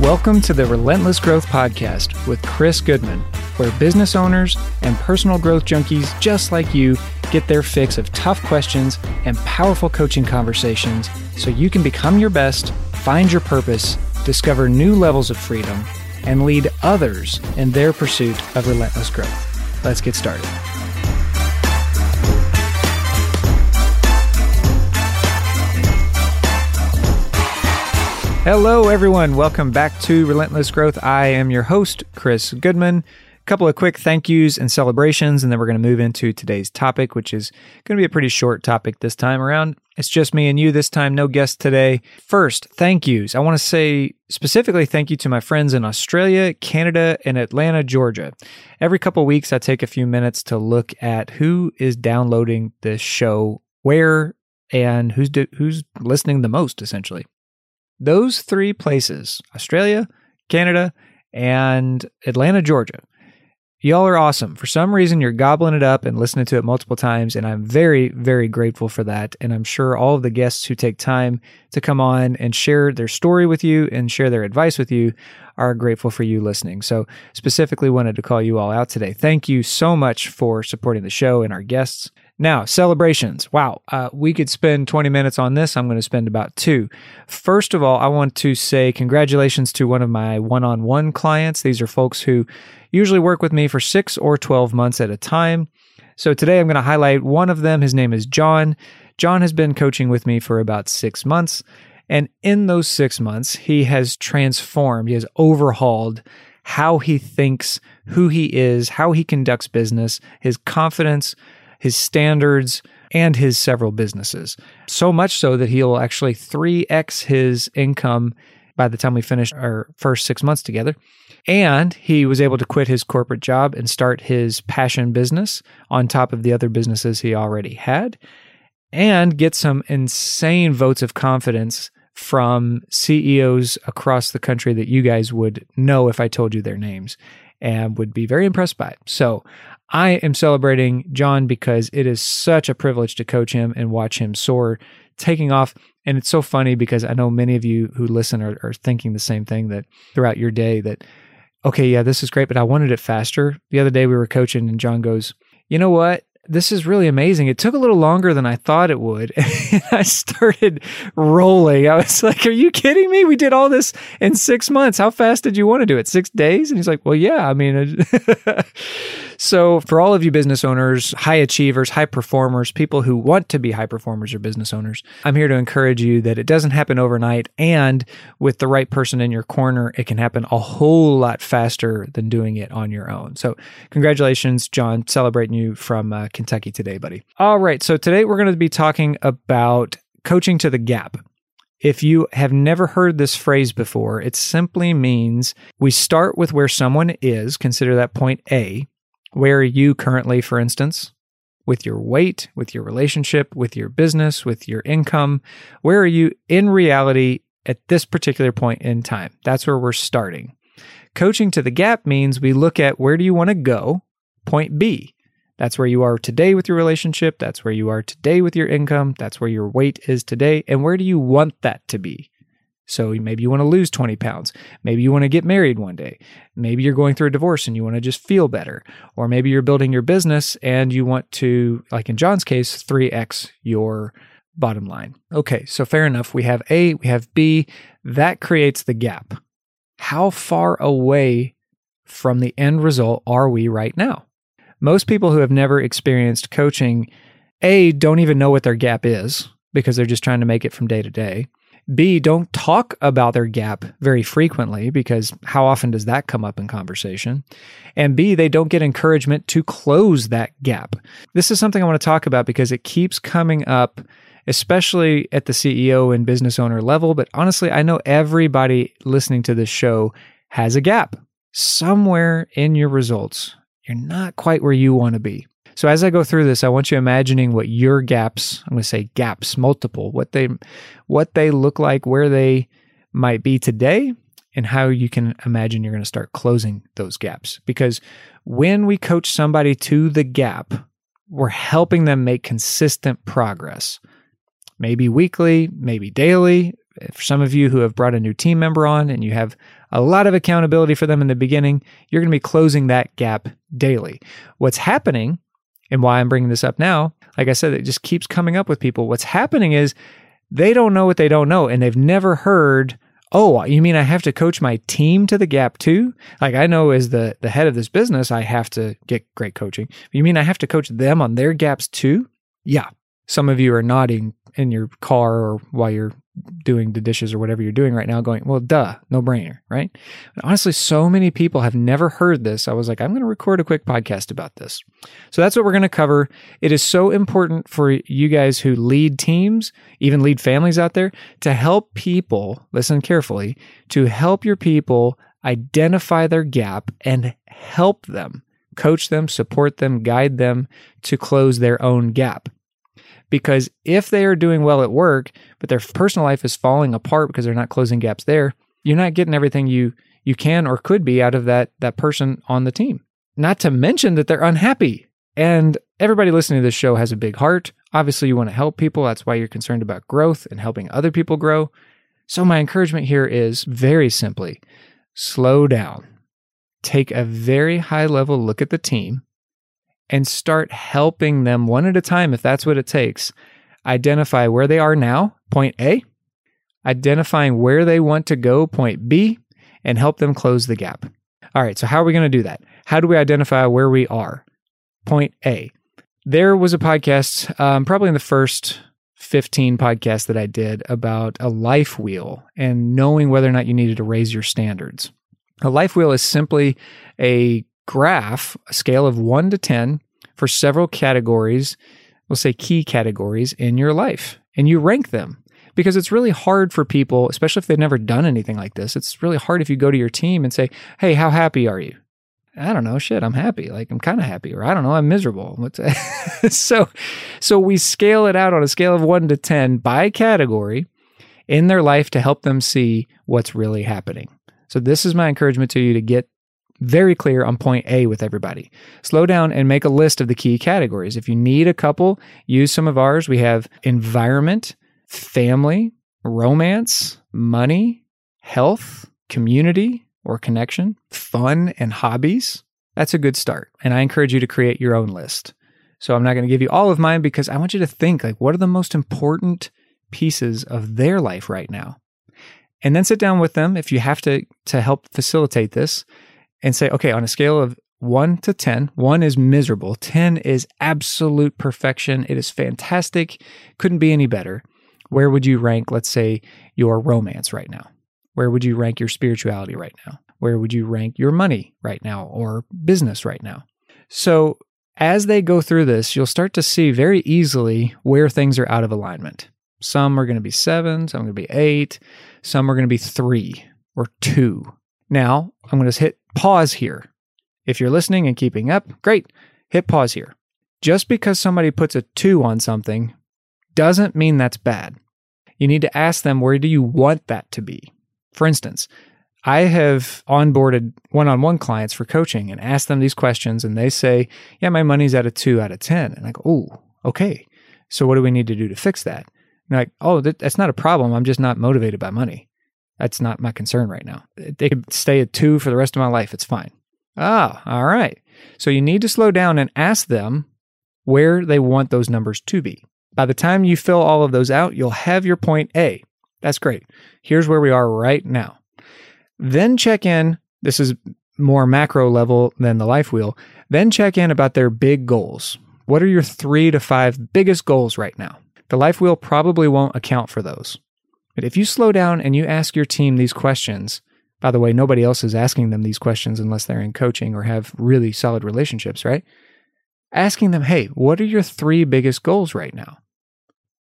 Welcome to the Relentless Growth Podcast with Chris Goodman, where business owners and personal growth junkies just like you get their fix of tough questions and powerful coaching conversations so you can become your best, find your purpose, discover new levels of freedom, and lead others in their pursuit of relentless growth. Let's get started. Hello, everyone. Welcome back to Relentless Growth. I am your host, Chris Goodman. A couple of quick thank yous and celebrations, and then we're going to move into today's topic, which is going to be a pretty short topic this time around. It's just me and you this time, no guest today. First, thank yous. I want to say specifically thank you to my friends in Australia, Canada, and Atlanta, Georgia. Every couple weeks, I take a few minutes to look at who is downloading this show, where, and who's do, who's listening the most, essentially. Those three places, Australia, Canada, and Atlanta, Georgia. Y'all are awesome. For some reason, you're gobbling it up and listening to it multiple times, and I'm very, very grateful for that. And I'm sure all of the guests who take time to come on and share their story with you and share their advice with you are grateful for you listening. So, specifically, wanted to call you all out today. Thank you so much for supporting the show and our guests. Now, celebrations. Wow. Uh, we could spend 20 minutes on this. I'm going to spend about two. First of all, I want to say congratulations to one of my one on one clients. These are folks who usually work with me for six or 12 months at a time. So today I'm going to highlight one of them. His name is John. John has been coaching with me for about six months. And in those six months, he has transformed, he has overhauled how he thinks, who he is, how he conducts business, his confidence his standards, and his several businesses. So much so that he'll actually 3x his income by the time we finish our first six months together. And he was able to quit his corporate job and start his passion business on top of the other businesses he already had and get some insane votes of confidence from CEOs across the country that you guys would know if I told you their names and would be very impressed by it. So I am celebrating John because it is such a privilege to coach him and watch him soar, taking off. And it's so funny because I know many of you who listen are, are thinking the same thing that throughout your day that, okay, yeah, this is great, but I wanted it faster. The other day we were coaching and John goes, you know what? this is really amazing. It took a little longer than I thought it would. And I started rolling. I was like, Are you kidding me? We did all this in six months. How fast did you want to do it? Six days? And he's like, Well, yeah. I mean, so for all of you business owners, high achievers, high performers, people who want to be high performers or business owners, I'm here to encourage you that it doesn't happen overnight. And with the right person in your corner, it can happen a whole lot faster than doing it on your own. So, congratulations, John, celebrating you from uh, Kentucky today, buddy. All right. So today we're going to be talking about coaching to the gap. If you have never heard this phrase before, it simply means we start with where someone is, consider that point A. Where are you currently, for instance? With your weight, with your relationship, with your business, with your income? Where are you in reality at this particular point in time? That's where we're starting. Coaching to the gap means we look at where do you want to go? Point B. That's where you are today with your relationship. That's where you are today with your income. That's where your weight is today. And where do you want that to be? So maybe you want to lose 20 pounds. Maybe you want to get married one day. Maybe you're going through a divorce and you want to just feel better. Or maybe you're building your business and you want to, like in John's case, 3x your bottom line. Okay, so fair enough. We have A, we have B. That creates the gap. How far away from the end result are we right now? most people who have never experienced coaching, A, don't even know what their gap is because they're just trying to make it from day to day. B, don't talk about their gap very frequently because how often does that come up in conversation? And B, they don't get encouragement to close that gap. This is something I want to talk about because it keeps coming up, especially at the CEO and business owner level. But honestly, I know everybody listening to this show has a gap somewhere in your results you're not quite where you want to be. So as I go through this, I want you imagining what your gaps, I'm going to say gaps multiple, what they what they look like, where they might be today and how you can imagine you're going to start closing those gaps. Because when we coach somebody to the gap, we're helping them make consistent progress. Maybe weekly, maybe daily, For some of you who have brought a new team member on and you have a lot of accountability for them in the beginning, you're going to be closing that gap daily. What's happening and why I'm bringing this up now, like I said, it just keeps coming up with people. What's happening is they don't know what they don't know and they've never heard oh you mean i have to coach my team to the gap too? Like i know as the the head of this business i have to get great coaching. You mean i have to coach them on their gaps too? Yeah. Some of you are nodding in your car or while you're doing the dishes or whatever you're doing right now going, well, duh, no brainer, right? And honestly, so many people have never heard this. I was like, I'm going to record a quick podcast about this. So that's what we're going to cover. It is so important for you guys who lead teams, even lead families out there, to help people, listen carefully, to help your people identify their gap and help them, coach them, support them, guide them to close their own gap. Because if they are doing well at work, but their personal life is falling apart because they're not closing gaps there, you're not getting everything you you can or could be out of that that person on the team. Not to mention that they're unhappy. And everybody listening to this show has a big heart. Obviously, you want to help people. That's why you're concerned about growth and helping other people grow. So, my encouragement here is very simply slow down. Take a very high level look at the team and start helping them one at a time, if that's what it takes. Identify where they are now, point A, identifying where they want to go, point B, and help them close the gap. All right, so how are we going to do that? How do we identify where we are? Point A. There was a podcast, um, probably in the first 15 podcasts that I did about a life wheel and knowing whether or not you needed to raise your standards. A life wheel is simply a graph, a scale of 1 to 10 for several categories, we'll say key categories in your life, and you rank them. Because it's really hard for people, especially if they've never done anything like this. It's really hard if you go to your team and say, Hey, how happy are you? I don't know, shit, I'm happy. Like I'm kind of happy, or I don't know, I'm miserable. So so we scale it out on a scale of one to ten by category in their life to help them see what's really happening. So this is my encouragement to you to get very clear on point A with everybody. Slow down and make a list of the key categories. If you need a couple, use some of ours. We have environment, family, romance, money, health, community or connection, fun, and hobbies. That's a good start. And I encourage you to create your own list. So I'm not going to give you all of mine because I want you to think like, what are the most important pieces of their life right now? And then sit down with them if you have to to help facilitate this and say, okay, on a scale of one to 10, one is miserable, 10 is absolute perfection. It is fantastic, couldn't be any better. Where would you rank, let's say, your romance right now? Where would you rank your spirituality right now? Where would you rank your money right now or business right now? So, as they go through this, you'll start to see very easily where things are out of alignment. Some are going to be seven, some are going to be eight, some are going to be three or two. Now, I'm going to hit pause here. If you're listening and keeping up, great. Hit pause here. Just because somebody puts a two on something doesn't mean that's bad. You need to ask them where do you want that to be? For instance, I have onboarded one on one clients for coaching and asked them these questions, and they say, Yeah, my money's at a two out of 10. And I go, Oh, okay. So what do we need to do to fix that? And like, Oh, that's not a problem. I'm just not motivated by money. That's not my concern right now. They could stay at two for the rest of my life. It's fine. Ah, all right. So you need to slow down and ask them where they want those numbers to be. By the time you fill all of those out, you'll have your point A. That's great. Here's where we are right now. Then check in. This is more macro level than the life wheel. Then check in about their big goals. What are your three to five biggest goals right now? The life wheel probably won't account for those. But if you slow down and you ask your team these questions, by the way, nobody else is asking them these questions unless they're in coaching or have really solid relationships, right? Asking them, hey, what are your three biggest goals right now?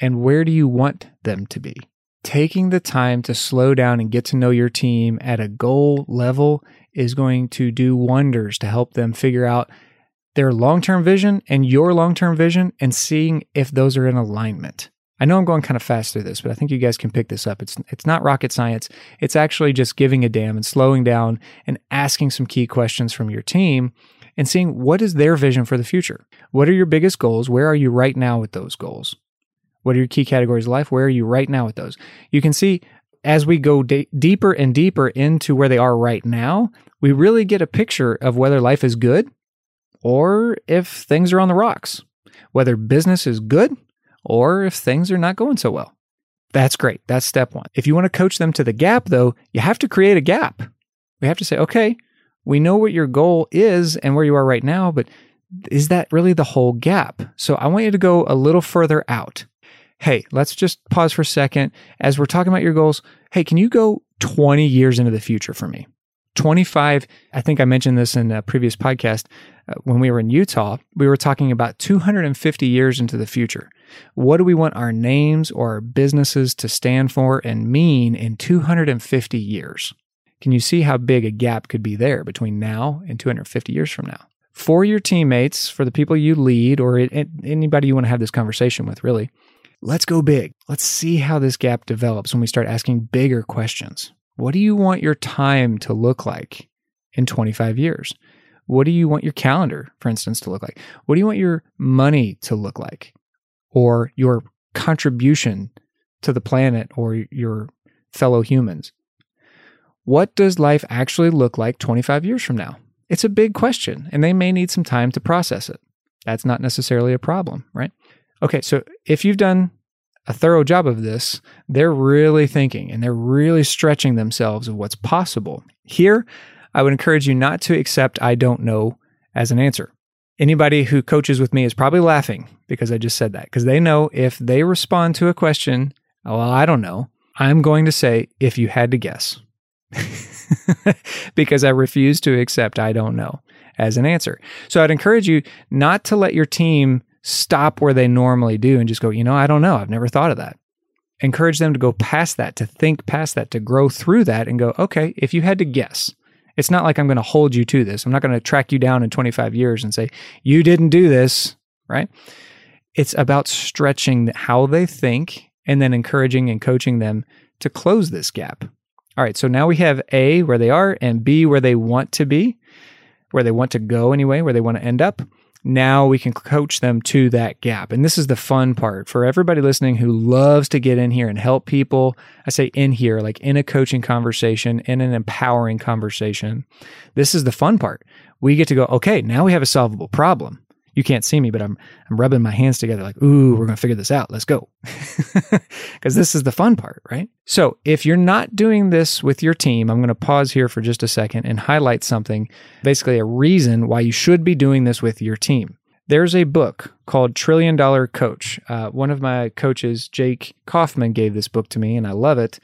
And where do you want them to be? Taking the time to slow down and get to know your team at a goal level is going to do wonders to help them figure out their long term vision and your long term vision and seeing if those are in alignment. I know I'm going kind of fast through this, but I think you guys can pick this up. It's it's not rocket science. It's actually just giving a damn and slowing down and asking some key questions from your team and seeing what is their vision for the future. What are your biggest goals? Where are you right now with those goals? What are your key categories of life? Where are you right now with those? You can see as we go deeper and deeper into where they are right now, we really get a picture of whether life is good or if things are on the rocks, whether business is good or if things are not going so well. That's great. That's step one. If you want to coach them to the gap, though, you have to create a gap. We have to say, okay, we know what your goal is and where you are right now, but is that really the whole gap? So I want you to go a little further out. Hey, let's just pause for a second. As we're talking about your goals, hey, can you go 20 years into the future for me? 25, I think I mentioned this in a previous podcast. Uh, when we were in Utah, we were talking about 250 years into the future. What do we want our names or our businesses to stand for and mean in 250 years? Can you see how big a gap could be there between now and 250 years from now? For your teammates, for the people you lead, or anybody you want to have this conversation with, really, let's go big. Let's see how this gap develops when we start asking bigger questions. What do you want your time to look like in 25 years? What do you want your calendar, for instance, to look like? What do you want your money to look like? Or your contribution to the planet or your fellow humans? What does life actually look like 25 years from now? It's a big question, and they may need some time to process it. That's not necessarily a problem, right? Okay, so if you've done a thorough job of this, they're really thinking and they're really stretching themselves of what's possible. Here, I would encourage you not to accept I don't know as an answer. Anybody who coaches with me is probably laughing because I just said that because they know if they respond to a question, oh, well, I don't know, I'm going to say, if you had to guess. because I refuse to accept I don't know as an answer. So I'd encourage you not to let your team stop where they normally do and just go, you know, I don't know. I've never thought of that. Encourage them to go past that, to think past that, to grow through that and go, okay, if you had to guess, it's not like I'm going to hold you to this. I'm not going to track you down in 25 years and say, you didn't do this, right? It's about stretching how they think and then encouraging and coaching them to close this gap. All right, so now we have A, where they are, and B, where they want to be, where they want to go anyway, where they want to end up now we can coach them to that gap. And this is the fun part for everybody listening who loves to get in here and help people. I say in here, like in a coaching conversation, in an empowering conversation. This is the fun part. We get to go, okay, now we have a solvable problem you can't see me, but I'm I'm rubbing my hands together like, ooh, we're gonna figure this out. Let's go. Because this is the fun part, right? So if you're not doing this with your team, I'm gonna pause here for just a second and highlight something, basically a reason why you should be doing this with your team. There's a book called Trillion Dollar Coach. Uh, one of my coaches, Jake Kaufman, gave this book to me, and I love it.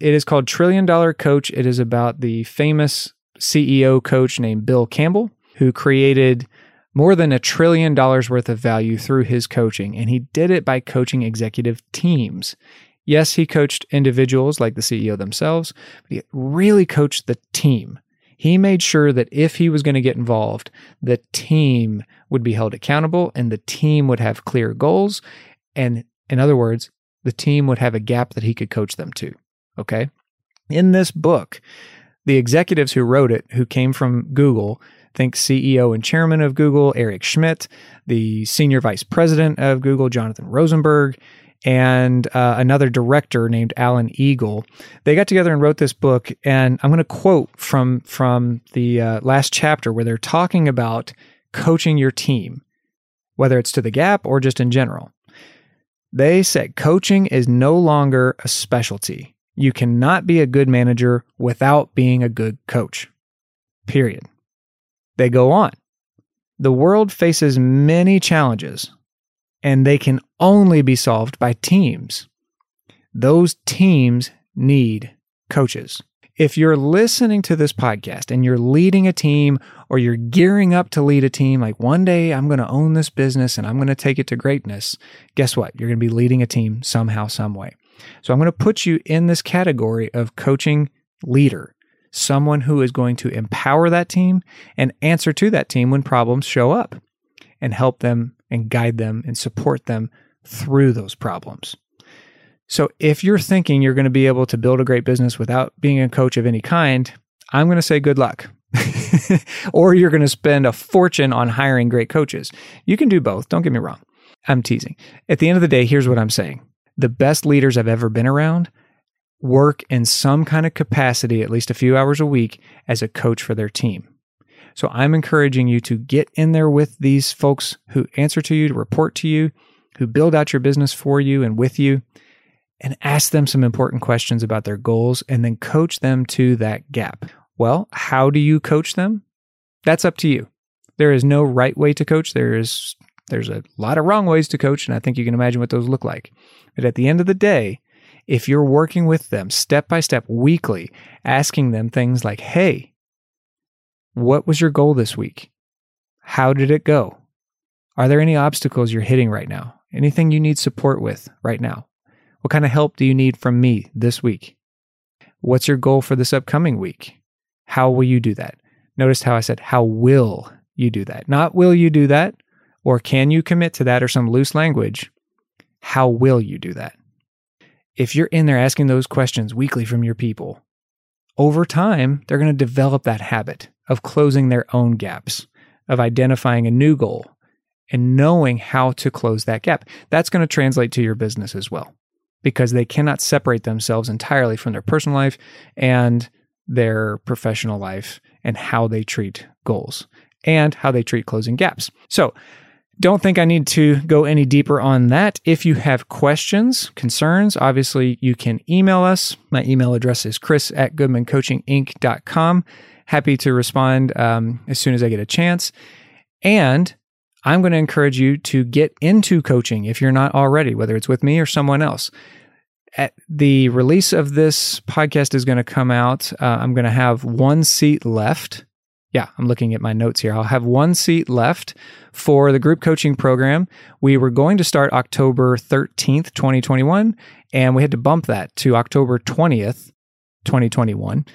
It is called Trillion Dollar Coach. It is about the famous CEO coach named Bill Campbell, who created more than a trillion dollars worth of value through his coaching, and he did it by coaching executive teams. Yes, he coached individuals like the CEO themselves, but he really coached the team. He made sure that if he was going to get involved, the team would be held accountable and the team would have clear goals. And in other words, the team would have a gap that he could coach them to. Okay. In this book, the executives who wrote it, who came from Google, Think CEO and chairman of Google, Eric Schmidt, the senior vice president of Google, Jonathan Rosenberg, and uh, another director named Alan Eagle. They got together and wrote this book, and I'm going to quote from from the uh, last chapter where they're talking about coaching your team, whether it's to the gap or just in general. They said coaching is no longer a specialty. You cannot be a good manager without being a good coach. Period. They go on. The world faces many challenges, and they can only be solved by teams. Those teams need coaches. If you're listening to this podcast and you're leading a team or you're gearing up to lead a team, like one day I'm going to own this business and I'm going to take it to greatness, guess what? You're going to be leading a team somehow, some way. So I'm going to put you in this category of coaching leader someone who is going to empower that team and answer to that team when problems show up and help them and guide them and support them through those problems. So if you're thinking you're going to be able to build a great business without being a coach of any kind, I'm going to say good luck. or you're going to spend a fortune on hiring great coaches. You can do both, don't get me wrong. I'm teasing. At the end of the day, here's what I'm saying the best leaders I've ever been around work in some kind of capacity, at least a few hours a week, as a coach for their team. So I'm encouraging you to get in there with these folks who answer to you, to report to you, who build out your business for you and with you, and ask them some important questions about their goals and then coach them to that gap. Well, how do you coach them? That's up to you. There is no right way to coach. There is there's a lot of wrong ways to coach and I think you can imagine what those look like. But at the end of the day, if you're working with them step by step weekly, asking them things like, "Hey, what was your goal this week? How did it go? Are there any obstacles you're hitting right now? Anything you need support with right now? What kind of help do you need from me this week? What's your goal for this upcoming week? How will you do that? Notice how I said, How will you do that? Not will you do that, or can you commit to that, or some loose language. How will you do that? If you're in there asking those questions weekly from your people, over time, they're going to develop that habit of closing their own gaps, of identifying a new goal and knowing how to close that gap. That's going to translate to your business as well because they cannot separate themselves entirely from their personal life and their professional life and how they treat goals and how they treat closing gaps. So, don't think I need to go any deeper on that. If you have questions, concerns, obviously you can email us. My email address is chris at goodmancoachinginc.com. Happy to respond um, as soon as I get a chance. And I'm going to encourage you to get into coaching if you're not already, whether it's with me or someone else. At the release of this podcast is going to come out. Uh, I'm going to have one seat left. Yeah, I'm looking at my notes here. I'll have one seat left for the group coaching program. We were going to start October 13th, 2021, and we had to bump that to October 20th, 2021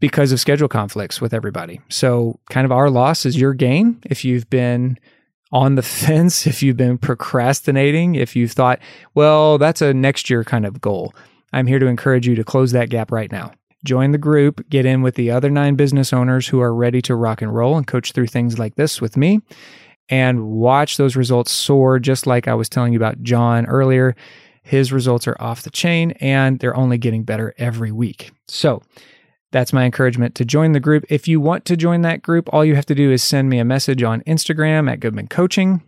because of schedule conflicts with everybody. So, kind of our loss is your gain if you've been on the fence, if you've been procrastinating, if you've thought, well, that's a next year kind of goal. I'm here to encourage you to close that gap right now. Join the group, get in with the other nine business owners who are ready to rock and roll and coach through things like this with me and watch those results soar, just like I was telling you about John earlier. His results are off the chain and they're only getting better every week. So, that's my encouragement to join the group. If you want to join that group, all you have to do is send me a message on Instagram at Goodman Coaching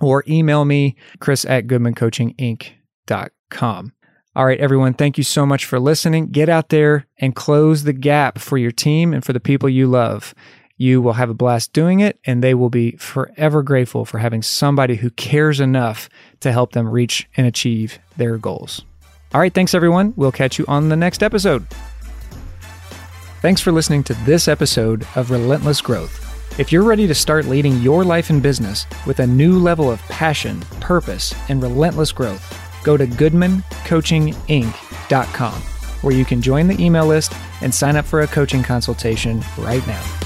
or email me, chris at goodmancoachinginc.com. All right, everyone, thank you so much for listening. Get out there and close the gap for your team and for the people you love. You will have a blast doing it, and they will be forever grateful for having somebody who cares enough to help them reach and achieve their goals. All right, thanks, everyone. We'll catch you on the next episode. Thanks for listening to this episode of Relentless Growth. If you're ready to start leading your life and business with a new level of passion, purpose, and relentless growth, go to goodmancoachinginc.com, where you can join the email list and sign up for a coaching consultation right now.